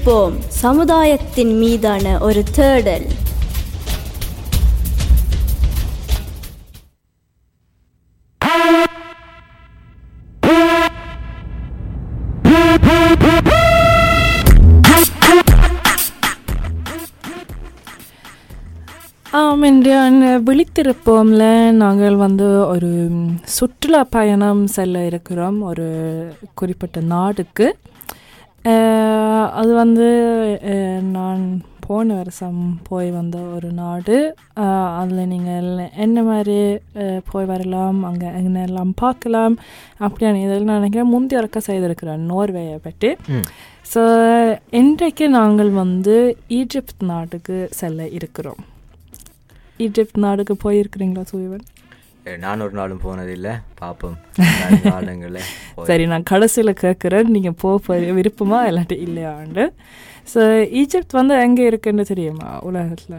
விழித்திருப்போம் சமுதாயத்தின் மீதான ஒரு தேடல். ஆம் விழித்திருப்போம்ல. நாங்கள் வந்து ஒரு சுற்றுலா பயணம் செல்ல இருக்கிறோம். ஒரு குறிப்பிட்ட நாடுக்கு. அது வந்து அஹ், நான் போன வருஷம் போய் வந்த ஒரு நாடு. அதில் நீங்கள் என்ன மாதிரி போய் வரலாம் அங்கே என்னெல்லாம் பார்க்கலாம் அப்படியான இதெல்லாம் நான் நினைக்கிறேன் முந்தைய வரைக்கும் செய்திருக்கிறேன் நோர்வேயை பற்றி. ஸோ இன்றைக்கு நாங்கள் வந்து ஈஜிப்த் நாட்டுக்கு செல்ல இருக்கிறோம். ஈஜிப்த் நாடுக்கு போயிருக்கிறீங்களா சூரியவன்? நான் ஒரு நாளும் போனதில்லை. பார்ப்போம் காலங்களில் சரி நான் கடைசியில் கேட்குறேன் நீங்கள் போக விருப்பமா இல்லாட்டி இல்லையாண்டு ஸோ ஈஜிப்த் வந்து எங்கே இருக்குன்னு தெரியுமா உலகத்தில்?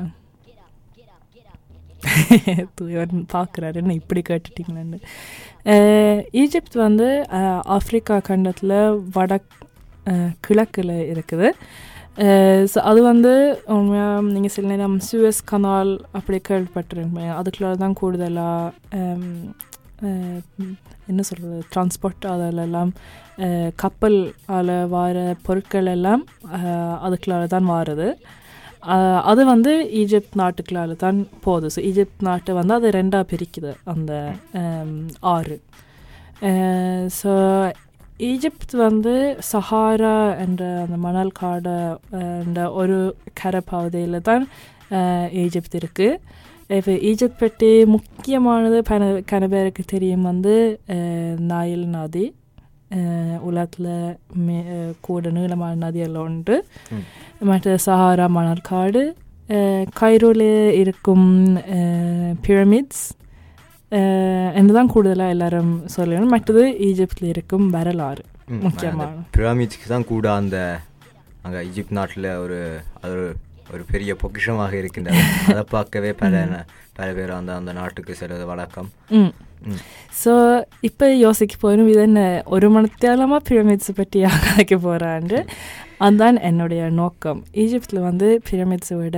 தூயவன் பார்க்குறாரு என்ன இப்படி கேட்டுட்டீங்களேன்னு. ஈஜிப்த் வந்து அஹ், ஆப்பிரிக்கா கண்டத்தில் அஹ், கிழக்குல இருக்குது. ஸோ அது வந்து உண்மையாக நீங்கள் சில நேரம் சுயஸ் கனால் அப்படி கேள்விப்பட்டிருப்பீங்க அதுக்குள்ள தான் கூடுதலாக என்ன சொல்கிறது டிரான்ஸ்போர்ட் அதிலெல்லாம் கப்பல் அதில் வார பொருட்கள் எல்லாம் அதுக்குள்ளால தான் வாருது அது வந்து ஈஜிப்த் நாட்டுக்குள்ளால தான் போகுது ஸோ ஈஜிப்த் நாட்டை வந்து அது ரெண்டாக பிரிக்குது அந்த ஆறு ஸோ ஈஜிப்த் வந்து சஹாரா என்ற அந்த மணல் காடு என்ற ஒரு கரை பகுதியில் தான் ஈஜிப்த் இருக்குது இப்போ ஈஜிப்த் பற்றி முக்கியமானது பல கன பேருக்கு தெரியும் வந்து நைல் நதி. உலகத்தில் மே கூட நீளமான நதியெல்லாம் உண்டு. மற்ற சஹாரா மணல் காடு கைரோவில் இருக்கும் பிரமிட்ஸ் என்னதான் கூடுதலாக எல்லாரும் சொல்லணும். மற்றது ஈஜிப்தில் இருக்கும் வரலாறு. முக்கியமான. பிராமிட்ஸ்க்கு தான் கூட அந்த அங்கே ஈஜிப்த் நாட்டில் ஒரு அது ஒரு பெரிய பொக்கிஷமாக இருக்கின்றது. அதை பார்க்கவே பல பல பேர் அந்த அந்த நாட்டுக்கு செல்வது வழக்கம். ஸோ இப்போ யோசிக்க போகணும் இது என்ன ஒரு மணித்தேலமாக பிரமிட்ஸை பற்றி கதைக்க போகிறான்னு அதுதான் என்னுடைய நோக்கம். ஈஜிப்தில் வந்து பிரமிட்ஸை விட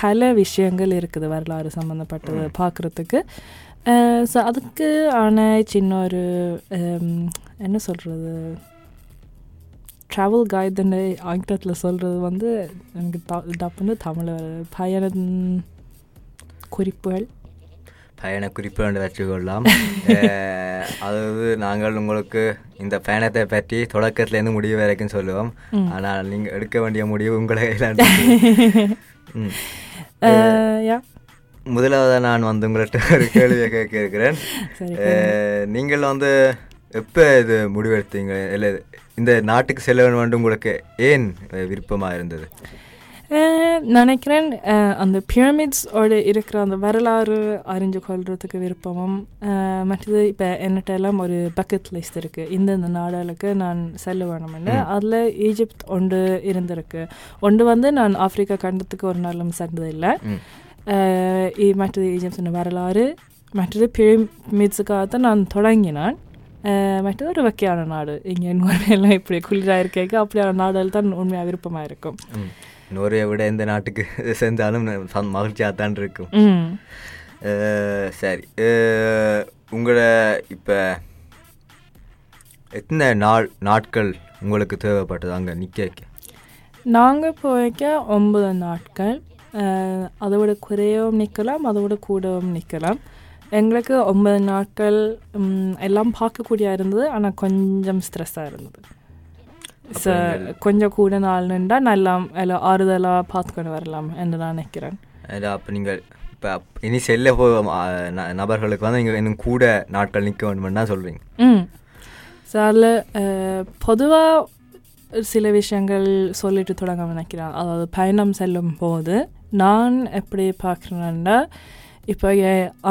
பல விஷயங்கள் இருக்குது வரலாறு சம்மந்தப்பட்டது பார்க்குறதுக்கு. ஸோ அதுக்கு ஆன சின்ன ஒரு என்ன சொல்கிறது ட்ராவல் கைடுன்னு ஆங்கிலத்தில் சொல்கிறது வந்து எனக்கு டப்புன்னு தமிழ் பயண குறிப்புகள். பயண குறிப்பு என்று வச்சுக்கொள்ளலாம் அஹ், அதாவது நாங்கள் உங்களுக்கு இந்த பயணத்தை பற்றி தொடக்கத்துலேருந்து முடிவு வரைக்கும் சொல்லுவோம். ஆனால் நீங்கள் எடுக்க வேண்டிய முடிவு உங்களை யா முதலாவதாக நான் வந்து உங்கள்கிட்ட ஒரு கேள்வியை கேட்க இருக்கிறேன் நீங்கள் வந்து எப்போ இது முடிவெடுத்தீங்க? இல்லை இந்த நாட்டுக்கு செல்ல வேண்டும் உங்களுக்கு ஏன் விருப்பமாக இருந்தது? நினைக்கிறேன் அந்த பிரமிட்ஸோட இருக்கிற அந்த வரலாறு அறிஞ்சு கொள்றதுக்கு விருப்பமும் மற்றது இப்போ என்கிட்ட எல்லாம் ஒரு பக்கெட் லிஸ்ட் இருக்குது இந்த இந்த நாடுகளுக்கு நான் செல்ல வேணும்னு அதில் ஈஜிப்த் ஒன்று இருந்திருக்கு. ஒன்று வந்து நான் ஆப்பிரிக்கா கண்டத்துக்கு ஒரு நாளும் சென்றதில்லை. மற்றது ஈஜிப்தின் வரலாறு மற்றது பிரமிட்ஸுக்காக தான் நான் தொடங்கினான் மற்றது ஒரு வகையான நாடு இங்கே எல்லாம் இப்படி குளிராக இருக்கேக்க அப்படியான நாடுகள் தான் உண்மையாக விருப்பமாக இருக்கும் ம் நோர்வே விட எந்த நாட்டுக்கு சந் மகிழ்ச்சியாக தான் இருக்கும் சரி உங்களை இப்போ எத்தனை நாள் நாட்கள் உங்களுக்கு தேவைப்பட்டது அங்கே நிற்க நாங்கள் போய்க்க ஒன்பது நாட்கள் அஹ், அதை விட குறையவும் நிற்கலாம் அதை விட கூடவும் நிற்கலாம் எங்களுக்கு ஒன்பது நாட்கள் எல்லாம் பார்க்கக்கூடிய இருந்தது ஆனால் கொஞ்சம் ஸ்ட்ரெஸ்ஸாக இருந்தது ஸோ கொஞ்சம் கூட நாள் நின்றா நல்லா எல்லாம் ஆறுதலாக பார்த்துக்கொண்டு வரலாம் என்று நான் நினைக்கிறேன் அப்போ நீங்கள் இப்போ இனி செல்ல போ நபர்களுக்கு வந்து நீங்கள் இன்னும் கூட நாட்கள் நிற்க வேண்டும்னு தான் சொல்கிறீங்க ம் ஸோ அதில் பொதுவாக சில விஷயங்கள் சொல்லிட்டு தொடங்க நினைக்கிறேன் அதாவது பயணம் செல்லும் போது நான் எப்படி பார்க்குறேன்னா இப்போ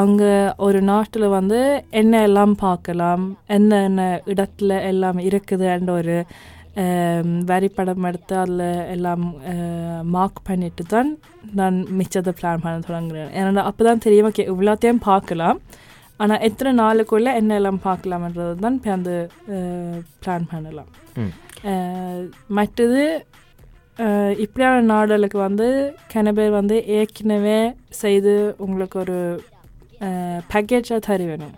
அங்கே ஒரு நாட்டில் வந்து என்ன எல்லாம் பார்க்கலாம் என்ன என்ன இடத்துல எல்லாம் இருக்குதுன்ற ஒரு வரிப்படம் எடுத்து அதில் எல்லாம் மார்க் பண்ணிட்டு தான் நான் மிச்சத்தை பிளான் பண்ண தொடங்குறேன். ஏன்னா அப்போ தான் தெரியும் ஓகே இவ்வளோத்தையும் பார்க்கலாம். ஆனால் எத்தனை நாளுக்குள்ளே என்ன எல்லாம் பார்க்கலாம்ன்றது தான் இப்போ அந்த பிளான் பண்ணலாம் மற்றது இப்படியான நாடுகளுக்கு வந்து கன பேர் வந்து ஏற்கனவே செய்து உங்களுக்கு ஒரு பேக்கேஜாக தர வேணும்.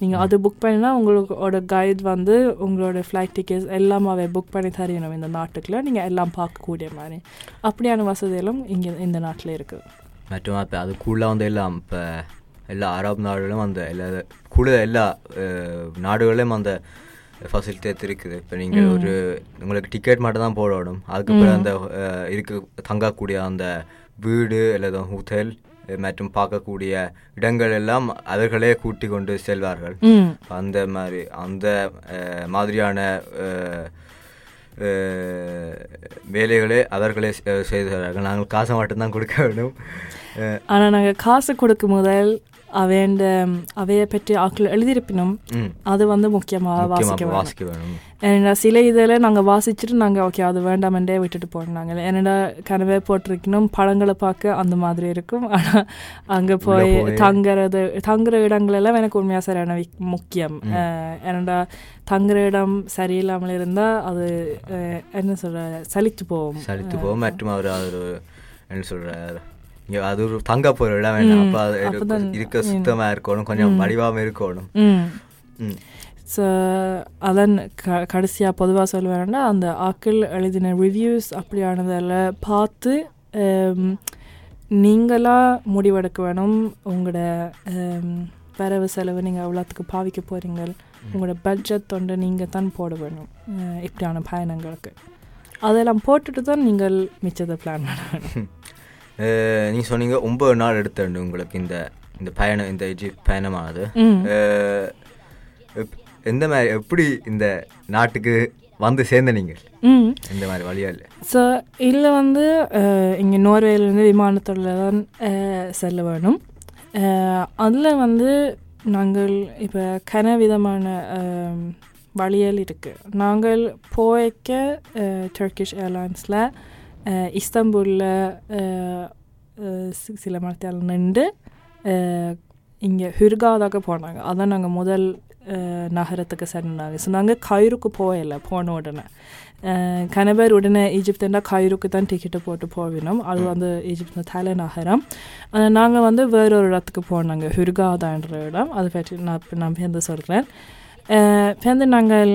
நீங்கள் அது புக் பண்ணினா உங்களோட கைட் வந்து உங்களோட ஃப்ளைட் டிக்கெட்ஸ் எல்லாமே புக் பண்ணி தரணும் இந்த நாட்டுக்குள்ள. நீங்கள் எல்லாம் பார்க்கக்கூடிய மாதிரி. அப்படியான வசதிகளும் இங்கே இந்த நாட்டில் இருக்குது மற்றும் இப்போ அதுக்குள்ளே வந்து எல்லாம் இப்போ எல்லா அரபு நாடுகளும் அந்த எல்லா கூட எல்லா நாடுகளிலும் அந்த ஃபெசிலிட்டேட் இருக்குது. இப்போ நீங்கள் ஒரு உங்களுக்கு டிக்கெட் மட்டும் தான் போடணும். அதுக்கப்புறம் அந்த இருக்க தங்கக்கூடிய அந்த வீடு அல்லது ஹோட்டல் மற்றும் பார்க்கக்கூடிய இடங்கள் எல்லாம் அவர்களே கூட்டி கொண்டு செல்வார்கள். அந்த மாதிரி அந்த மாதிரியான வேலைகளை அவர்களே செ- செய்தார்கள் நாங்கள் காசை மட்டும்தான் கொடுக்க வேண்டும். ஆனால் நாங்கள் காசு கொடுக்கும் முதல் அவையண்ட அவையை பற்றி ஆக்கள் எழுதியிருப்பினும். அது வந்து முக்கியமாக வாசிக்க வாசிக்க வேணும் ஏன்னா சில இதில் நாங்கள் வாசிச்சுட்டு நாங்கள் ஓகே அது வேண்டாமென்றே விட்டுட்டு போனோம் நாங்கள் ஏன்னா கனவே போட்டிருக்கணும் பழங்களை பார்க்க அந்த மாதிரி இருக்கும் ஆனால் அங்கே போய் தங்குறது தங்குற இடங்கள் எல்லாம் எனக்கு உண்மையாக சரியான முக்கியம் ஏன்னா தங்குற இடம் சரியில்லாமல் இருந்தால் அது என்ன சொல்ற சலித்து போகும் சலித்து மற்றும் அவர் ஒரு என்ன சொல்கிறார் அது ஒரு தங்க இடம் வேண்டாம். அப்போ அது இருக்க- சுத்தமாக இருக்கணும் கொஞ்சம் வடிவாமல் இருக்கணும். ஸோ அதன் க கடைசியாக பொதுவாக சொல்லுவேன்னா அந்த ஆக்கள் எழுதின ரிவ்யூஸ் அப்படியானதில் பார்த்து ஹம், நீங்களா முடிவெடுக்க வேணும். உங்களோட வரவு செலவு நீங்கள் எவ்வளோத்துக்கு பாவிக்க போகிறீங்க உங்களோட பட்ஜெட் தொண்டு நீங்கள் தான் போட வேணும். இப்படியான பயணங்களுக்கு. அதெல்லாம் போட்டுட்டு தான் நீங்கள் மிச்சத்தை பிளான் பண்ண வேணும் நீங்கள் சொன்னீங்க ஒம்பது நாள் எடுத்துண்டு உங்களுக்கு இந்த இந்த பயணம் இந்த எஜிப்ட் பயணமானது. எந்த மாதிரி எப்படி இந்த நாட்டுக்கு வந்து சேர்ந்த நீங்கள்? ம். இந்த மாதிரி வழியால் ஸோ இதில் வந்து இங்கே நோர்வேலேருந்து விமானத்தில் தான் செல்ல வேணும். அதில் வந்து நாங்கள் இப்போ கன விதமான வழிகள் இருக்குது நாங்கள் போய்க்க டர்க்கிஷ் ஏர்லைன்ஸில் இஸ்தாம்பூலில் சில மரத்தால் நின்று இங்கே ஹுர்காதாக போனாங்க. அதான் நாங்கள் முதல் நகரத்துக்கு சென்றாங்க ஸோ நாங்கள் கயிறுக்கு போகல போன உடனே. கணவர் உடனே ஈஜிப்துண்டா கயிறுக்கு தான் டிக்கெட்டு போட்டு போவினோம். அது வந்து ஈஜிப்த் தலைநகரம் நாங்கள் வந்து வேறொரு இடத்துக்கு போனாங்க. ஹுர்காதான்ற இடம். அதை பற்றி நான் நான் பேருந்து சொல்கிறேன் பேருந்து நாங்கள்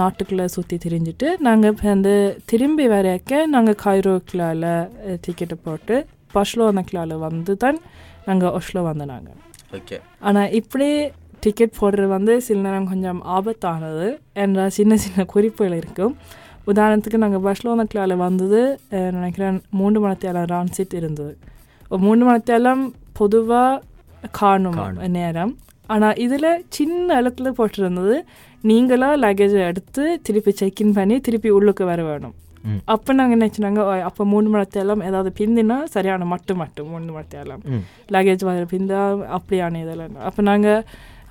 நாட்டுக்குள்ளே சுற்றி திரிஞ்சிட்டு நாங்கள் பேருந்து திரும்பி வரைக்க நாங்கள் கைரோக்கிலால் டிக்கெட்டு போட்டு பஷ்லோனக்கிலால் வந்து தான் நாங்கள் ஒஷ்லோ வந்து நாங்கள் ஓகே. ஆனால் இப்படி டிக்கெட் போடுறது வந்து சில நேரம் கொஞ்சம் ஆபத்தானது. என்ற சின்ன சின்ன குறிப்புகள் இருக்கும். உதாரணத்துக்கு நாங்கள் பஸ்லோனக்கிலால் வந்தது நினைக்கிறேன் மூன்று மணத்தேலம் ரான்சிட் இருந்தது. மூன்று மணத்தேலம் பொதுவாக காணும். நேரம். ஆனால் இதில் சின்ன இடத்துல போட்டிருந்தது நீங்களாக லக்கேஜை எடுத்து திருப்பி செக்இன் பண்ணி திருப்பி உள்ளுக்கு வர வேணும். அப்போ நாங்கள் நினச்சினாங்க அப்போ மூணு மணத்தேலம் ஏதாவது பிந்தினா சரியான மட்டு மட்டும் மூணு மணத்தேலம் ம். லக்கேஜ் வர பிந்தா அப்படியான இதெல்லாம் அப்போ நாங்கள்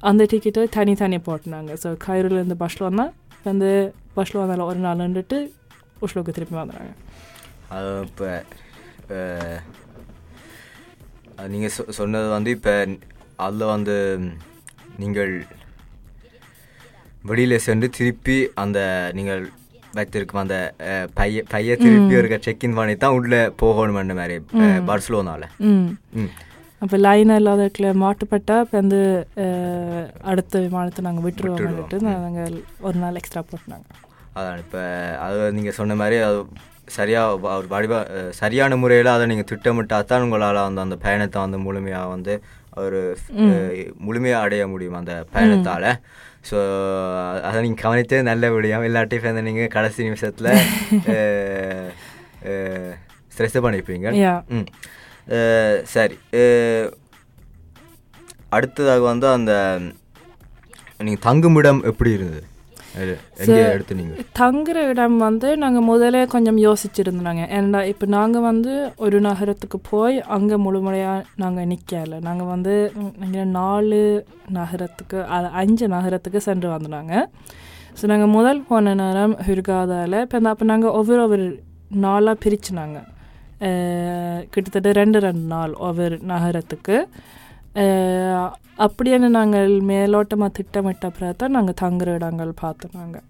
அந்த டிக்கெட்டை தனி தனி போட்டுனாங்க. ஸோ கயிறுலேருந்து பஸ்ஸில் வந்தால் வந்து பஸ்ஸில் வந்தாலும் ஒரு நாள் நின்றுட்டு உஷ்லோக்கு திருப்பி வந்துடுறாங்க. அது இப்போ நீங்கள் சொ சொன்னது வந்து இப்போ அதில் வந்து நீங்கள் வெளியில் சென்று திருப்பி அந்த நீங்கள் வைத்திருக்கும் அந்த பைய பைய திருப்பி ஒரு செக்இன் பண்ணி தான் உள்ளே போகணும் அந்த மாதிரி ம். அப்போ லைன் இல்லாத இடத்துல மாட்டுப்பட்டா இப்போ வந்து அடுத்த விமானத்தை நாங்கள் விட்டுருவோம்னுட்டு நாங்கள் ஒரு நாள் எக்ஸ்ட்ரா போட்டுனாங்க. அதான் இப்போ அது நீங்கள் சொன்ன மாதிரி அது சரியாக ஒரு வடிவ சரியான முறையில் அதை நீங்கள் திட்டமிட்டால் தான் உங்களால் வந்து அந்த பயணத்தை வந்து முழுமையாக வந்து ஒரு முழுமையாக அடைய முடியும் அந்த பயணத்தால். ஸோ அதை நீங்கள் கவனித்தே நல்ல முடியும் இல்லாட்டி வந்து நீங்கள் கடைசி நிமிஷத்தில் ஸ்ட்ரெஸ் பண்ணிப்பீங்க. ம். சரி. அடுத்ததாக வந்து அந்த நீங்கள் தங்குமிடம் எப்படி இருந்தது? நீங்கள் தங்குற இடம் வந்து நாங்கள் முதல்ல கொஞ்சம் யோசிச்சிருந்தாங்க. ஏன்னா இப்போ நாங்கள் வந்து ஒரு நகரத்துக்கு போய் அங்கே முழுமையாக நாங்கள் நிற்கல நாங்கள் வந்து நீங்கள் நாலு நகரத்துக்கு அஞ்சு நகரத்துக்கு சென்று வந்தாங்க. ஸோ நாங்கள் முதல் போன நேரம் ஹிர்காதாவில் இப்போ அப்போ நாங்கள் ஒவ்வொரு ஒவ்வொரு நாளாக பிரிச்சுனாங்க. கிட்டத்தட்ட ரெண்டு ரெண்டு நாள் ஒவ்வொரு நகரத்துக்கு. அப்படின்னு நாங்கள் மேலோட்டமாக திட்டமிட்ட பிறகு தான் நாங்கள் தங்குற இடங்கள் பார்த்தோம் நாங்கள்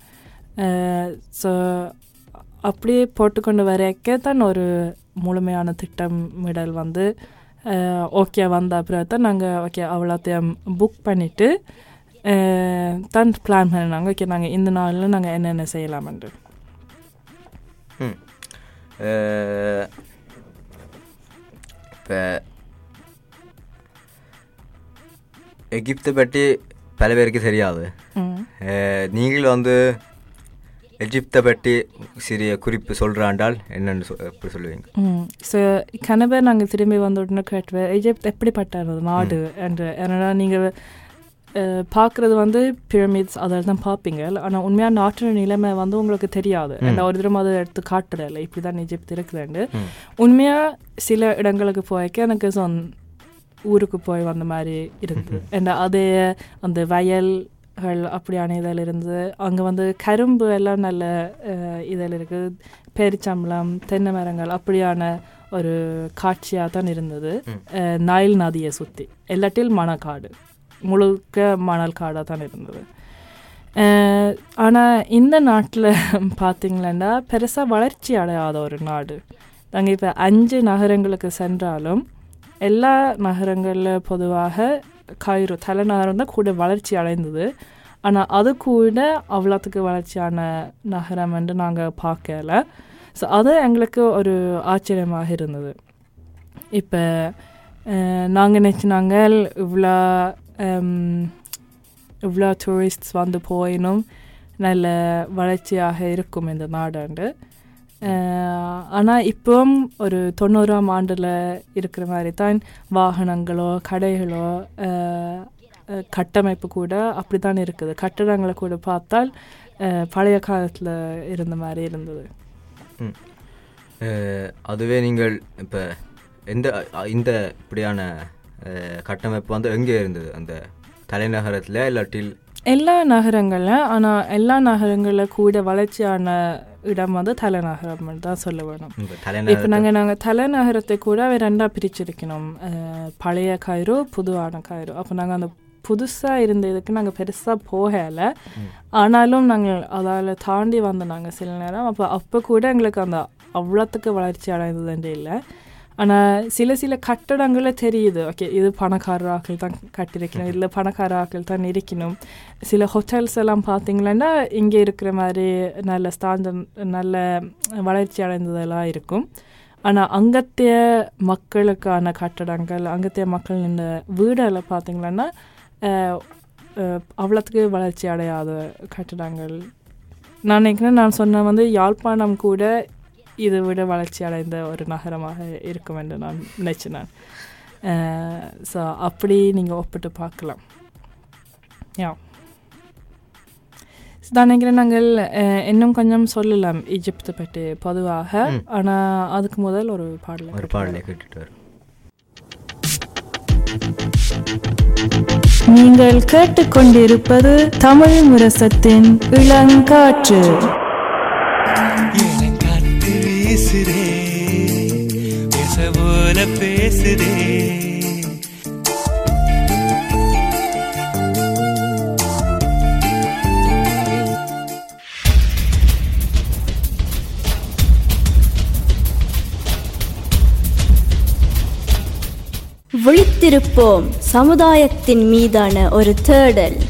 ஸோ அப்படியே போட்டுக்கொண்டு வரைக்கே தான் ஒரு முழுமையான திட்டமிடல் வந்து ஓகே வந்த அப்புறம் தான் நாங்கள் ஓகே அவ்வளோத்தையும் புக் பண்ணிவிட்டு தான் பிளான் பண்ணினாங்க. ஓகே நாங்கள் இந்த நாளில் நாங்கள் என்னென்ன செய்யலாமென்று இப்போ எகிப்தை பற்றி பல பேருக்கு தெரியாது. நீங்கள் வந்து எகிப்தை பற்றி சிறிய குறிப்பு சொல்கிறாண்டால் என்னென்னு சொ எப்படி சொல்லுவீங்க? ஸோ கனவே நாங்கள் திரும்பி வந்த உடனே கேட்டுவேன் எஜிப்த் எப்படிப்பட்ட ஒரு நாடு என்று. ஏன்னா நீங்கள் பார்க்குறது வந்து பிரமிட்ஸ் அதில் தான் பார்ப்பீங்க. ஆனால் உண்மையாக நாட்டின் நிலைமை வந்து உங்களுக்கு தெரியாது. ஏன்னா ஒரு தடவை அதை எடுத்து காட்டுறல இப்படி தான் எஜிப்த் இருக்குதுன்னு ம். உண்மையாக சில இடங்களுக்கு போய்க்க எனக்கு சொன் ஊருக்கு போய் வந்த மாதிரி இருந்தது ஏன்னா அதே அந்த வயல்கள் அப்படியான இதில் இருந்து அங்கே வந்து கரும்பு எல்லாம் நல்ல இதில் இருக்குது பேரிச்சம்பளம் தென்னை மரங்கள் அப்படியான ஒரு காட்சியாக தான் இருந்தது. நைல் நதியை சுற்றி எல்லாட்டில் மணக்காடு. முழுக்க மணல் காடாக தான் இருந்தது. ஆனால் இந்த நாட்டில் பார்த்தீங்களா பெருசாக வளர்ச்சி அடையாத ஒரு நாடு. நாங்கள் இப்போ அஞ்சு நகரங்களுக்கு சென்றாலும் எல்லா நகரங்களில் பொதுவாக காயிரோ தலைநகரம் தான் கூட வளர்ச்சி அடைந்தது. ஆனால் அது கூட அவ்வளோத்துக்கு வளர்ச்சியான நகரம் என்று நாங்கள் பார்க்கல. ஸோ அது எங்களுக்கு ஒரு ஆச்சரியமாக இருந்தது. இப்போ நாங்கள் நினச்சினாங்க இவ்வளோ இவ்வளோ டூரிஸ்ட்ஸ் வந்து போயினும் நல்ல வளர்ச்சியாக இருக்கும் இந்த நாடாண்டு. ஆனால் இப்போவும் ஒரு தொண்ணூறாம் ஆண்டில் இருக்கிற மாதிரி தான் வாகனங்களோ கடைகளோ கட்டமைப்பு கூட அப்படி தான் இருக்குது கட்டடங்களை கூட பார்த்தால் பழைய காலத்தில் இருந்த மாதிரி இருந்தது அதுவே நீங்கள் இப்போ எந்த இந்த இப்படியான கட்டமைப்பு வந்து எங்கே இருந்தது அந்த தலைநகரத்தில் இல்லாட்டில் எல்லா நகரங்களில் ஆனால் எல்லா நகரங்களில் கூட வளர்ச்சியான இடம் வந்து தலைநகரம் தான் சொல்ல வேணும். இப்போ நாங்கள் நாங்கள் தலைநகரத்தை கூட ரெண்டாக பிரிச்சிருக்கணும். பழைய காயிரோ புதுவான காயிரோ அப்போ நாங்கள் அந்த புதுசாக இருந்த இதுக்கு நாங்கள் பெருசாக போகலை ஆனாலும் நாங்கள் அதால் தாண்டி வந்த நாங்கள் சில நேரம். அப்போ அப்போ கூட எங்களுக்கு அந்த அவ்வளோத்துக்கு வளர்ச்சி அடைந்ததுன்றே இல்லை. ஆனால் சில சில கட்டடங்களில் தெரியுது. ஓகே இது பணக்கார ஆட்கள் தான் கட்டியிருக்கணும். இதில் பணக்கார ஆட்கள் தான் இருக்கணும். சில ஹோட்டல்ஸ் எல்லாம் பார்த்தீங்கன்னா இங்கே இருக்கிற மாதிரி நல்ல ஸ்டாண்டர்ட் நல்ல வளர்ச்சி அடைந்ததெல்லாம் இருக்கும். ஆனால் அங்கத்திய மக்களுக்கான கட்டடங்கள் அங்கத்திய மக்கள் இந்த வீடெல்லாம் அஹ், அவ்வளோத்துக்கு வளர்ச்சி அடையாத கட்டடங்கள். நான் நினைக்கிறேன் நான் சொன்ன வந்து யாழ்ப்பாணம் கூட இதை விட வளர்ச்சி அடைந்த ஒரு நகரமாக இருக்கும் என்று நான் நினைச்சினேன். ஸோ அப்படி நீங்கள் ஒப்பிட்டு பார்க்கலாம். யா. நான் நினைக்கிறேன் நாங்கள் இன்னும் கொஞ்சம் சொல்லலாம் ஈஜிப்தை பற்றி பொதுவாக. ஆனால் அதுக்கு முதல் ஒரு பாடல் ஒரு பாடலை கேட்டுட்டு வரும். நீங்கள் கேட்டுக்கொண்டிருப்பது தமிழ் முரசத்தின் இளங்காற்று. பேசுதே பேச போல பேசுதே. விழித்திருப்போம் சமுதாயத்தின் மீதான ஒரு தேடல்.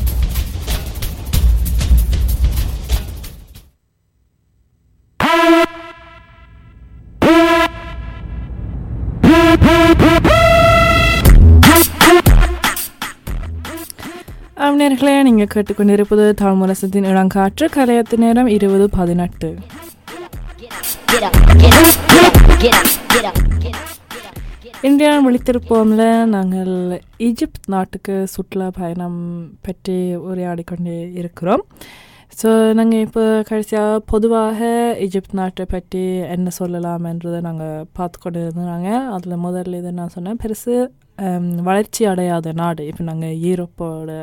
நேர்களே நீங்கள் கேட்டுக்கொண்டிருப்பது தமிழ் இளங்காற்று. கலையத்து நேரம் இருபது பதினெட்டு. Get இந்தியாவில் விழித்திருப்போம்ல நாங்கள் ஈஜிப்த் நாட்டுக்கு சுற்றுலா பயணம் பற்றி உரையாடி கொண்டே இருக்கிறோம். ஸோ நாங்கள் இப்போ கடைசியாக பொதுவாக ஈஜிப்த் நாட்டை பற்றி என்ன சொல்லலாம் என்றதை நாங்கள் பார்த்து கொண்டு இருந்தாங்க அதில் முதல்ல இதை நான் சொன்னேன். பெருசு வளர்ச்சி அடையாத நாடு. இப்போ நாங்கள் ஈரோப்போட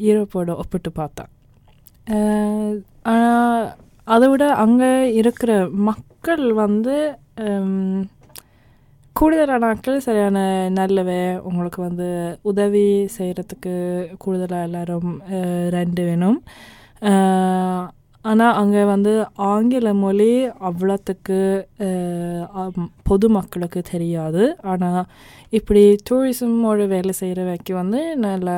ஈரோப்போட ஒப்பிட்டு பார்த்தா அதை விட அங்கே இருக்கிற மக்கள் வந்து கூடுதலான நாட்கள் சரியான நல்லவே உங்களுக்கு வந்து உதவி செய்கிறதுக்கு கூடுதலாக எல்லாரும் ரெண்டு வேணும் ஆனால் அங்கே வந்து ஆங்கில மொழி அவ்வளோத்துக்கு பொதுமக்களுக்கு தெரியாது. ஆனால் இப்படி டூரிசமோட வேலை செய்கிறவைக்கு வந்து நல்லா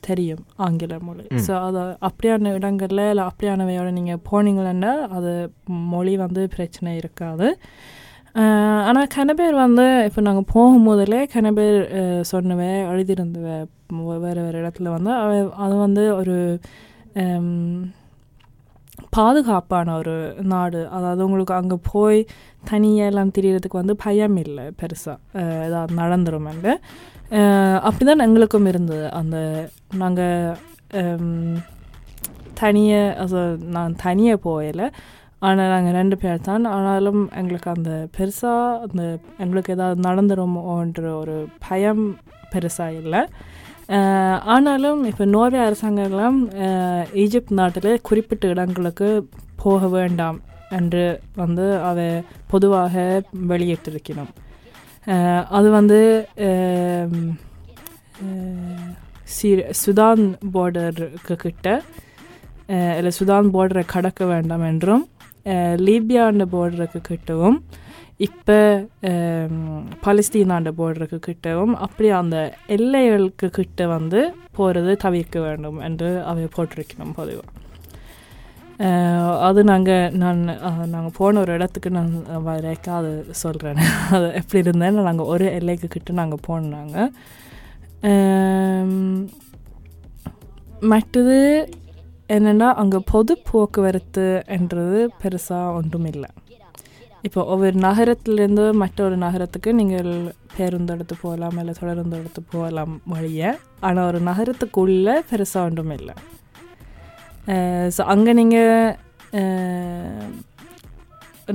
தெரியும் ஆங்கில மொழி. ஸோ அது அப்படியான இடங்களில் இல்லை அப்படியானவையோட நீங்கள் போனீங்கன்னா அது மொழி வந்து பிரச்சனை இருக்காது. ஆனால் கன பேர் வந்து இப்போ நாங்கள் போகும்போதிலே கன பேர் அஹ், சொன்னவே எழுதியிருந்தவ வேறு வேறு இடத்துல வந்து அவ அது வந்து ஒரு பாதுகாப்பான ஒரு நாடு. அதாவது உங்களுக்கு அங்கே போய் தனியாக எல்லாம் தெரியறதுக்கு வந்து பயம் இல்லை பெருசாக ஏதாவது நடந்துருமெண்டு அப்படி தான் எங்களுக்கும் இருந்தது. அந்த நாங்கள் தனியாக அது நான் தனியாக போகலை. ஆனால் நாங்கள் ரெண்டு பேர் தான். ஆனாலும் எங்களுக்கு அந்த பெருசாக அந்த எங்களுக்கு ஏதாவது நடந்துருமோன்ற ஒரு பயம் பெருசாக இல்லை. ஆனாலும் இப்போ நோர்வே அரசாங்கம்லாம் ஈஜிப்த் நாட்டில் குறிப்பிட்ட இடங்களுக்கு போக வேண்டாம் என்று வந்து அவை பொதுவாக வெளியிட்டிருக்கணும். அது வந்து சீ- சுதான் பார்டருக்கு கிட்ட இல்லை சுதான் பார்டரை கடக்க வேண்டாம் என்றும் லீபியாண்ட பார்டருக்கு கிட்டவும் இப்போ பலஸ்தீனாண்ட போர்டருக்கு கிட்டவும் அப்படி அந்த எல்லைகளுக்கு கிட்ட வந்து போகிறது தவிர்க்க வேண்டும் என்று அவை போட்டிருக்கணும் பொதுவாக அது நாங்கள் நான் நாங்கள் போன ஒரு இடத்துக்கு நான் வரைக்கும் அது சொல்கிறேன் அது எப்படி இருந்தேன்னு நாங்கள் ஒரு எல்லைக்கு கிட்ட நாங்கள் போனாங்க. மற்றது என்னென்னா அங்கே பொது போக்குவரத்து என்றது பெருசாக ஒன்றும் இல்லை இப்போ ஒவ்வொரு நகரத்திலேருந்து மற்றொரு நகரத்துக்கு நீங்கள் பேருந்து எடுத்து போகலாம் இல்லை தொடருந்து எடுத்து போகலாம் வழியை. ஆனால் ஒரு நகரத்துக்குள்ளே பெருசாக ஒன்றும் இல்லை. ஸோ அங்கே நீங்கள்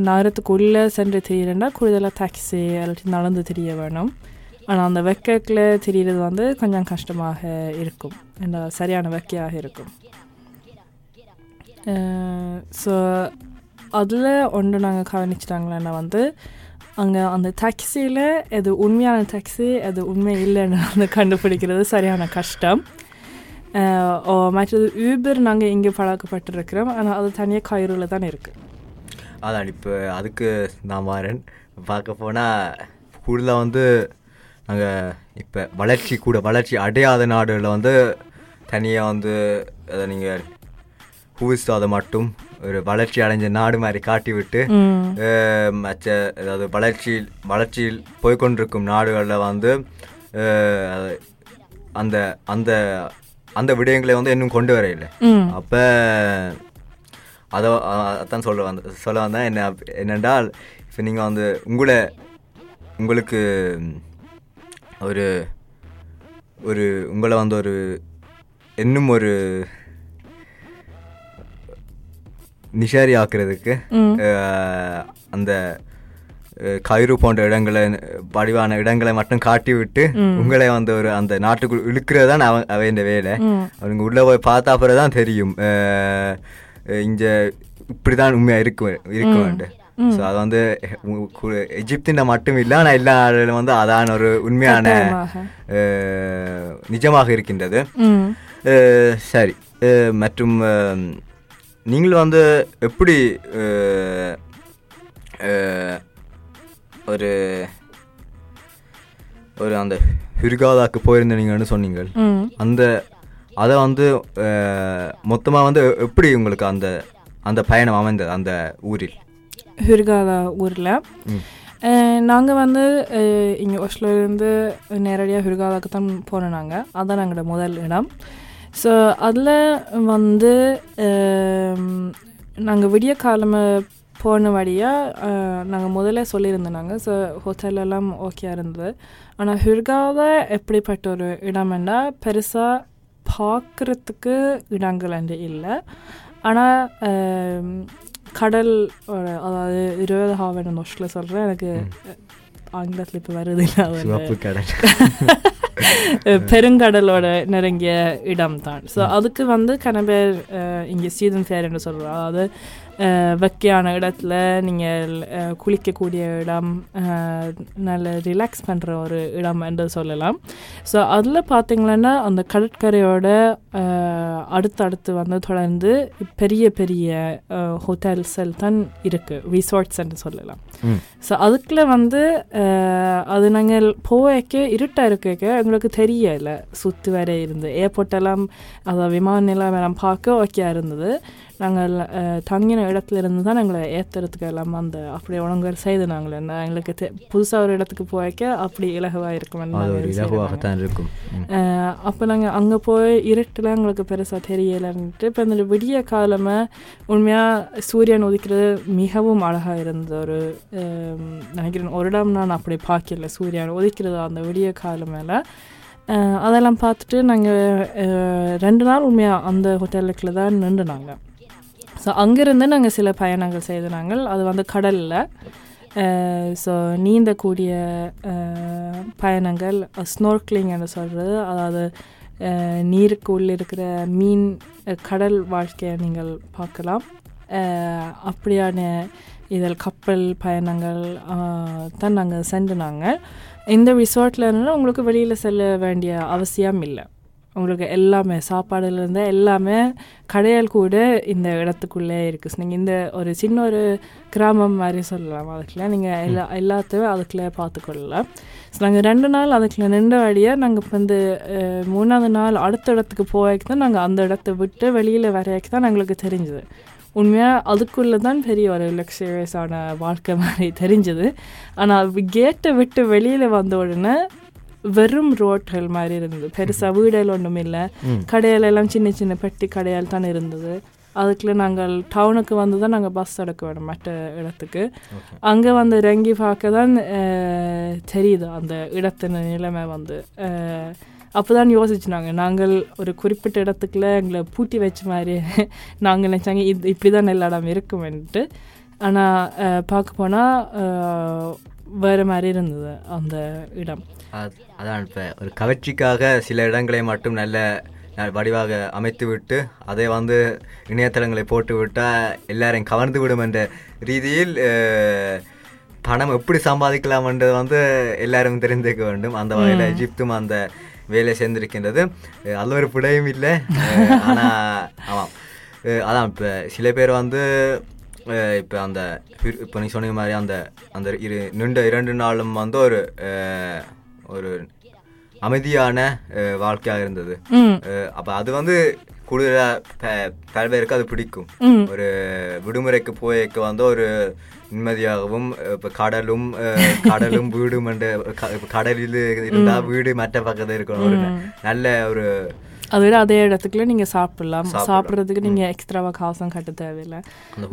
நகரத்துக்குள்ளே சென்று திரியறேன்னா கூடுதலாக டாக்ஸி இல்லாட்டி நடந்து தெரிய வேணும். ஆனால் அந்த வெக்கைக்கில் தெரிகிறது வந்து கொஞ்சம் கஷ்டமாக இருக்கும். இந்த சரியான வெக்கையாக இருக்கும். ஸோ அதில் ஒன்று நாங்கள் கவனிச்சிட்டாங்களேன்னா வந்து அங்கே அந்த டாக்ஸியில் எது உண்மையான டாக்ஸி எது உண்மை இல்லைன்னு வந்து கண்டுபிடிக்கிறது சரியான கஷ்டம். ஓ மற்றது ஊபர் நாங்கள் இங்கே பழக்கப்பட்டிருக்கிறோம். ஆனால் அது தனியாக கயிறுல தான் இருக்குது அதான் இப்போ அதுக்கு நான் வரேன். பார்க்க போனால் கூடுதலாக வந்து நாங்கள் இப்போ வளர்ச்சி கூட வளர்ச்சி அடையாத நாடுகளில் வந்து தனியாக வந்து அதை நீங்கள் புவிஸ்து மட்டும் ஒரு வளர்ச்சி அடைஞ்ச நாடு மாதிரி காட்டி விட்டு மற்ற அதாவது வளர்ச்சியில் வளர்ச்சியில் போய்கொண்டிருக்கும் நாடுகளில் வந்து அந்த அந்த அந்த விடயங்களை வந்து இன்னும் கொண்டு வரையில்லை அப்போ அதை அதான் சொல்ல வந்த சொல்ல வந்தேன். என்ன என்னென்றால் இப்போ நீங்கள் வந்து உங்களை உங்களுக்கு ஒரு ஒரு உங்களை வந்து ஒரு இன்னும் ஒரு நிஷாரி ஆக்குறதுக்கு அந்த கயிறு போன்ற இடங்களை வடிவான இடங்களை மட்டும் காட்டி விட்டு உங்களை வந்து ஒரு அந்த நாட்டுக்குள் இழுக்கிறது தான் அவன் அவன் வேலை அவங்க உள்ளே போய் பார்த்தா அப்புறம் தான் தெரியும் இங்கே இப்படி தான் உண்மையாக இருக்க இருக்க வேண்டும் ஸோ அது வந்து எஜிப்தின் மட்டும் இல்லை ஆனால் எல்லா நாடுகளும் வந்து அதான ஒரு உண்மையான நிஜமாக இருக்கின்றது. சரி. மற்றும் நீங்கள் வந்து எப்படி ஒரு ஒரு அந்த ஹிர்காதாக்கு போயிருந்தீங்கன்னு சொன்னீங்க அந்த அதை வந்து மொத்தமாக வந்து எப்படி உங்களுக்கு அந்த அந்த பயணம் அமைந்தது அந்த ஊரில்? ஹிர்காதா ஊரில். நாங்கள் வந்து இங்கே ஒஸ்லோலேருந்து நேரடியாக ஹிர்காதாக்கு தான் போனோம் நாங்கள் அதுதான் எங்களோட முதல் இடம். ஸோ அதில் வந்து நாங்கள் விடிய காலமை போன வழியாக நாங்கள் முதல்ல சொல்லியிருந்தோம் நாங்கள் ஸோ ஹோட்டலெல்லாம் ஓகே இருந்தது. ஆனால் ஹிர்காவில் எப்படிப்பட்ட ஒரு இடம்னா பெருசாக பார்க்குறதுக்கு இடங்கள் என்று இல்லை. ஆனால் கடல் அதாவது இருபது ஹாவன் நொஷ்டில் சொல்கிறேன் எனக்கு ஆங்கிலத்தில் இப்போ வருது பெருங்கடலோட நெருங்கிய இடம் தான் ஸோ அதுக்கு வந்து கன பேர் இங்கே சீசன் ஃபேர் என்று சொல்கிறோம் அதாவது வெக்கையான இடத்துல நீங்கள் குளிக்கக்கூடிய இடம் நல்ல ரிலாக்ஸ் பண்ணுற ஒரு இடம் என்று சொல்லலாம். ஸோ அதில் பார்த்தீங்கன்னா அந்த கடற்கரையோட அடுத்தடுத்து வந்து தொடர்ந்து பெரிய பெரிய ஹோட்டல்ஸ் தான் இருக்குது ரிசார்ட்ஸ் என்று சொல்லலாம். ஸோ அதுக்குள்ள வந்து அது நாங்கள் போய்க்க இருட்டாக இருக்க எங்களுக்கு தெரியல. சுற்றி வர இருந்து. ஏர்போர்ட்டெல்லாம் அதாவது விமான நிலையம் பார்க்க ஓகே இருந்தது. நாங்கள் தங்கின இடத்துல இருந்து தான் எங்களை ஏற்றுறதுக்கு எல்லாம் அந்த அப்படி ஒழுங்கு செய்து நாங்கள் என்ன எங்களுக்கு தெ புதுசாக ஒரு இடத்துக்கு போய்க்க அப்படி இலகுவாக இருக்கும். இருக்கும். அப்போ நாங்கள் அங்கே போய் இருட்டில் எங்களுக்கு பெருசாக தெரியலைன்ட்டு இப்போ இந்த விடிய காலமாக உண்மையாக சூரியன் உதிக்கிறது மிகவும் அழகாக இருந்தது ஒரு நினைக்கிறேன் ஒரு இடம் நான் அப்படி பார்க்கல சூரியன் உதிக்கிறது அந்த விடிய காலம் மேலே. அதெல்லாம் பார்த்துட்டு நாங்கள் ரெண்டு நாள் உண்மையாக அந்த ஹோட்டலுக்குள்ள தான் நின்று நாங்கள் ஸோ அங்கேருந்து நாங்கள் சில பயணங்கள் செய்து நாங்கள் அது வந்து கடலில். ஸோ நீந்தக்கூடிய பயணங்கள் ஸ்னோர்க்லிங் என்று சொல்கிறது அதாவது நீருக்குள்ளே இருக்கிற மீன் கடல் வாழ்க்கையை நீங்கள் பார்க்கலாம். அப்படியான இதில் கப்பல் பயணங்கள் தான் நாங்கள் சென்று நாங்கள். இந்த ரிசார்ட்லன்னா உங்களுக்கு வெளியில் செல்ல வேண்டிய அவசியம் இல்லை. உங்களுக்கு எல்லாமே சாப்பாடுலேருந்து எல்லாமே கடையால் கூட இந்த இடத்துக்குள்ளே இருக்குது. நீங்கள் இந்த ஒரு சின்ன ஒரு கிராமம் மாதிரி சொல்லலாம் அதுக்குள்ள. நீங்கள் எல்லா எல்லாத்தையும் அதுக்குள்ளே பார்த்துக்கொள்ளலாம். ஸோ நாங்கள் ரெண்டு நாள் அதுக்குள்ள நின்ற வழியாக நாங்கள் இப்போ வந்து மூணாவது நாள் அடுத்த இடத்துக்கு போய்க்கு தான் நாங்கள் அந்த இடத்த விட்டு வெளியில் வரைக்கு தான் எங்களுக்கு தெரிஞ்சுது. உண்மையாக அதுக்குள்ளே தான் பெரிய ஒரு லக்ஸரியஸான வாழ்க்கை மாதிரி தெரிஞ்சுது. ஆனால் கேட்டை விட்டு வெளியில் வந்த உடனே வெறும் ரோட்கள் மாதிரி இருந்தது. பெருசாக வீடுகள் ஒன்றும் இல்லை. கடையில எல்லாம் சின்ன சின்ன பெட்டி கடையால் தான் இருந்தது. அதுக்குள்ள நாங்கள் டவுனுக்கு வந்து தான் நாங்கள் பஸ் எடுக்க வேணும் மற்ற இடத்துக்கு. அங்கே வந்து இறங்கி பார்க்க தான் தெரியுது அந்த இடத்தின் நிலைமை வந்து. அப்போ தான் யோசிச்சுனாங்க. நாங்கள் ஒரு குறிப்பிட்ட இடத்துக்குள்ள எங்களை பூட்டி வச்ச மாதிரி நாங்கள் நினச்சாங்க இது இப்படி தான் எல்லா இடம் இருக்குமென்ட்டு. ஆனால் பார்க்க போனால் வேறு மாதிரி இருந்தது அந்த இடம். அது- அதான் இப்போ ஒரு கவர்ச்சிக்காக சில இடங்களை மட்டும் நல்ல வடிவாக அமைத்து விட்டு அதை வந்து இணையதளங்களை போட்டு விட்டால் எல்லாரையும் கவர்ந்து விடும் என்ற ரீதியில் பணம் எப்படி சம்பாதிக்கலாம்ன்றது வந்து எல்லாரும் தெரிந்துக்க வேண்டும். அந்த வகையில் எஜிப்தும் அந்த வேலை சேர்ந்திருக்கின்றது. அது ஒரு பிழையும் இல்லை. ஆனால் ஆமாம். அதான் இப்போ சில பேர் வந்து இப்போ அந்த இப்போ நீ சொன்ன மாதிரி அந்த அந்த இரு நின்ற இரண்டு நாளும் வந்து ஒரு ஒரு அமைதியான வாழ்க்கையாக இருந்தது. அப்ப அது வந்து கூடுதலாக பல பேருக்கு அது பிடிக்கும். ஒரு விடுமுறைக்கு போய்க்க வந்து ஒரு நிம்மதியாகவும் இப்ப கடலும் கடலும் வீடும் கடலில் இருந்தா வீடு மற்ற பக்கத்தில் இருக்கணும். ஒரு நல்ல ஒரு அது விட அதே இடத்துக்குள்ள நீங்க சாப்பிடலாம். சாப்பிட்றதுக்கு நீங்க எக்ஸ்ட்ராவா காசும் கட்ட தேவையில்லை.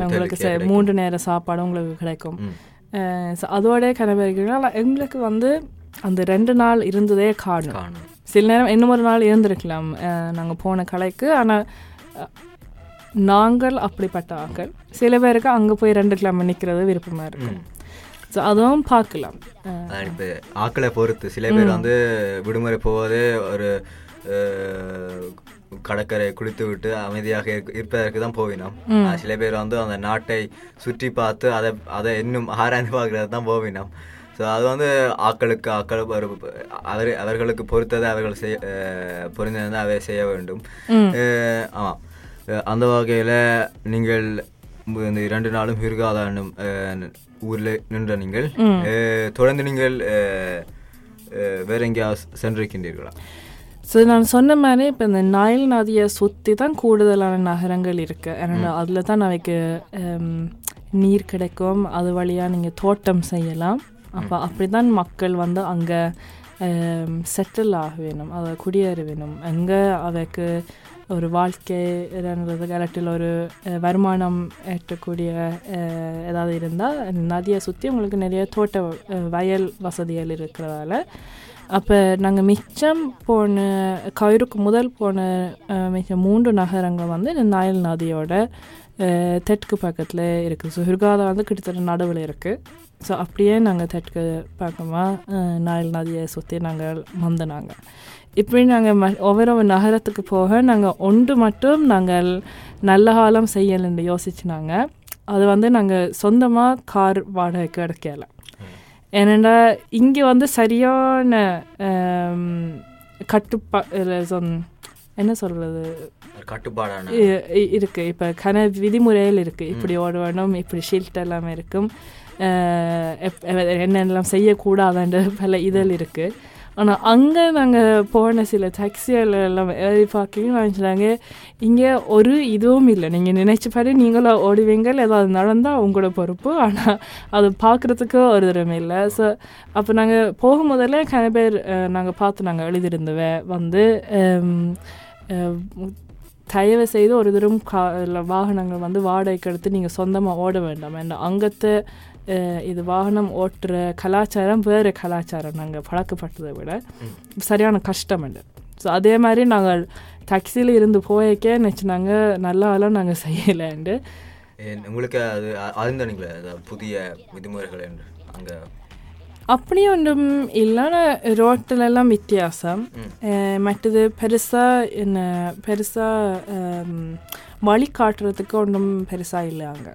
உங்களுக்கு. மூன்று நேர சாப்பாடு உங்களுக்கு கிடைக்கும். ம். அஹ் so அதோட கனவு எங்களுக்கு வந்து அந்த ரெண்டு நாள் இருந்ததே காணும். சில நேரம் இன்னும் ஒரு நாள் இருந்திருக்கலாம். அஹ் நாங்க போன கலைக்கு ஆனா அஹ், நாங்கள் அப்படிப்பட்ட ஆட்கள். சில பேருக்கு அங்க போய் ரெண்டு கிழமை நிக்கிறது விருப்பமா இருக்கும். ஸோ அதுவும் பார்க்கலாம். இப்போ ஆக்களை பொறுத்து சில பேர் வந்து விடுமுறை போவது ஒரு கடற்கரை குளித்து விட்டு அமைதியாக இருப்பதற்கு தான் போவினோம். சில பேர் வந்து அந்த நாட்டை சுற்றி பார்த்து அதை அதை இன்னும் ஆராய்ந்து பார்க்கறது தான் போவினோம். ஸோ அது வந்து ஆக்களுக்கு ஆக்கள் அவர் அவர்களுக்கு பொறுத்ததை அவர்கள் செய்ய பொருந்ததை அவை செய்ய வேண்டும். ஆமாம் அந்த வகையில் நீங்கள் இந்த இரண்டு நாளும் ஹிர்காதானும் ஊரில் நின்ற நீங்கள் தொடர்ந்து நீங்கள் வேற எங்கேயாவது சென்றிருக்கின்றீர்களா? ஸோ நான் சொன்ன மாதிரி இப்போ இந்த நைல் நதியை சுற்றி தான் கூடுதலான நகரங்கள் இருக்கு. ஏன்னா அதில் தான் அவைக்கு ஹம், நீர் கிடைக்கும். அது வழியாக நீங்கள் தோட்டம் செய்யலாம். அப்போ அப்படி தான் மக்கள் வந்து அங்கே செட்டில் ஆக வேணும் அதை குடியேற வேணும் அங்கே அவைக்கு ஒரு வாழ்க்கை கலட்டில் ஒரு வருமானம் ஏற்றக்கூடிய ஏதாவது இருந்தால் நதியை சுற்றி உங்களுக்கு நிறைய தோட்ட வயல் வசதிகள் இருக்கிறதால அப்போ நாங்கள் மிச்சம் போன கயிறுக்கு முதல் போன மிச்சம் மூன்று நகரங்கள் வந்து இந்த நாயல் நதியோட தெற்கு பக்கத்தில் இருக்குது ஸோ ஹுர்காதா வந்து கிட்டத்தட்ட நடுவில் இருக்குது ஸோ அப்படியே நாங்கள் தெற்கு பக்கமாக நாயல் நதியை சுற்றி நாங்கள் வந்தனாங்க. இப்படி நாங்கள் ம ஒவ்வொரு நகரத்துக்கு போக நாங்கள் ஒன்று மட்டும் நாங்கள் நல்ல காலம் செய்யலைன்னு யோசிச்சுனாங்க. அது வந்து நாங்கள் சொந்தமாக கார் வாடகைக்கு எடுக்கல. ஏன்னா இங்கே வந்து சரியான கட்டுப்பா இல்ல, சொன்- என்ன சொல்கிறது கட்டுப்பாடான. இருக்கு. இப்போ கன விதிமுறைகள் இருக்கு. இப்படி ஓட வேணும் இப்படி ஷீல்ட் எல்லாமே இருக்கும். அஹ், எப்- எ- என்னெல்லாம் செய்யக்கூடாதுன்ற பல இதழ் இருக்கு. ஆனால் அங்கே நாங்கள் போன சில டாக்ஸிகள் எல்லாம் ஏறி பார்க்க நினச்சினாங்க இங்கே ஒரு இதுவும் இல்லை. நீங்கள் நினைச்சபடி நீங்களும் ஓடுவீங்க. ஏதாவது நடந்தால் உங்களோட பொறுப்பு. ஆனால் அது பார்க்குறதுக்கு ஒரு தடவை இல்லை. ஸோ அப்போ நாங்கள் போகும் முதல்ல கன பேர் நாங்கள் பார்த்து நாங்கள் எழுதியிருந்தவ வந்து தயவு செய்து ஒரு தரம் கா இல்லை வாகனங்கள் வந்து வாடகைக்கு எடுத்து நீங்கள் சொந்தமாக ஓட வேண்டாம். ஏன்னா அங்கத்தை இது வாகனம் ஓட்டுற கலாச்சாரம் வேறு கலாச்சாரம் நாங்கள் பழக்கப்பட்டதை விட சரியான கஷ்டம் இல்லை ஸோ அதே மாதிரி நாங்கள் டாக்ஸியில் இருந்து போயக்கே நினச்சினாங்க நல்ல ஆளும் நாங்கள் செய்யலைன்ட்டு ஏன் உங்களுக்கு அது அறிந்தனீங்களே புதிய விதிமுறைகள் என்று அங்கே? அப்படி ஒன்றும் இல்லைன்னா ரோட்டில் எல்லாம் வித்தியாசம் மற்றது பெருசாக என்ன பெருசாக வழி காட்டுறதுக்கு ஒன்றும் பெருசாக இல்லை அங்கே.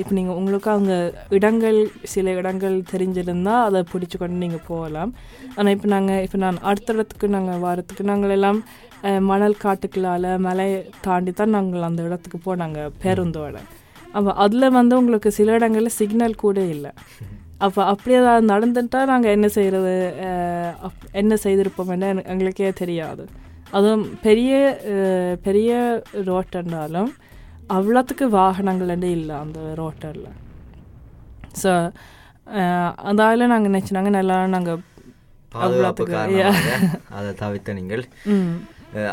இப்போ நீங்கள் உங்களுக்கு அவங்க இடங்கள் சில இடங்கள் தெரிஞ்சிருந்தால் அதை பிடிச்சி கொண்டு நீங்கள் போகலாம். ஆனால் இப்போ நாங்கள் இப்போ நான் அடுத்த இடத்துக்கு நாங்கள் வரத்துக்கு நாங்கள் எல்லாம் மணல் காட்டுக்களால் மலை தாண்டி தான் நாங்கள் அந்த இடத்துக்கு போனாங்க பேருந்தோட. அப்போ அதில் வந்து உங்களுக்கு சில இடங்களில் சிக்னல் கூட இல்லை. அப்போ அப்படி ஏதாவது நடந்துட்டா நாங்கள் என்ன செய்கிறது என்ன செய்திருப்போம்னு எனக்கு- எங்களுக்கே தெரியாது. அதுவும் பெரிய பெரிய ரோட்டுன்றாலும் அவ்வளோத்துக்கு வாகனங்கள் வந்து இல்லை அந்த ரோட்டில் ஸோ அதால நாங்கள் நினச்சினாங்க நல்லா நாங்கள் பாதுகாப்பு அதை தவிர்த்த நீங்கள்.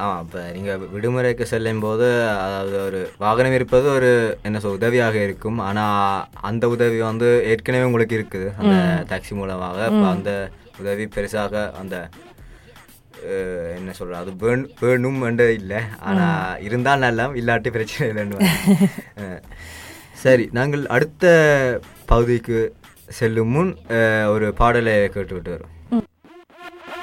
ஆ இப்போ நீங்கள் விடுமுறைக்கு செல்லும் போது அதாவது ஒரு வாகனம் இருப்பது ஒரு என்ன சொல் உதவியாக இருக்கும். ஆனால் அந்த உதவி வந்து ஏற்கனவே உங்களுக்கு இருக்குது. அந்த டாக்ஸி மூலமாக. இப்போ அந்த உதவி பெருசாக அந்த என்ன சொல்கிறது அது வேண் வேணும் என்று இல்லை. ஆனால் இருந்தால் நல்லா இல்லாட்டி பிரச்சனை இல்லைன்னு சரி நாங்கள் அடுத்த பகுதிக்கு செல்லும் முன் ஒரு பாடலை கேட்டுவிட்டு வரோம்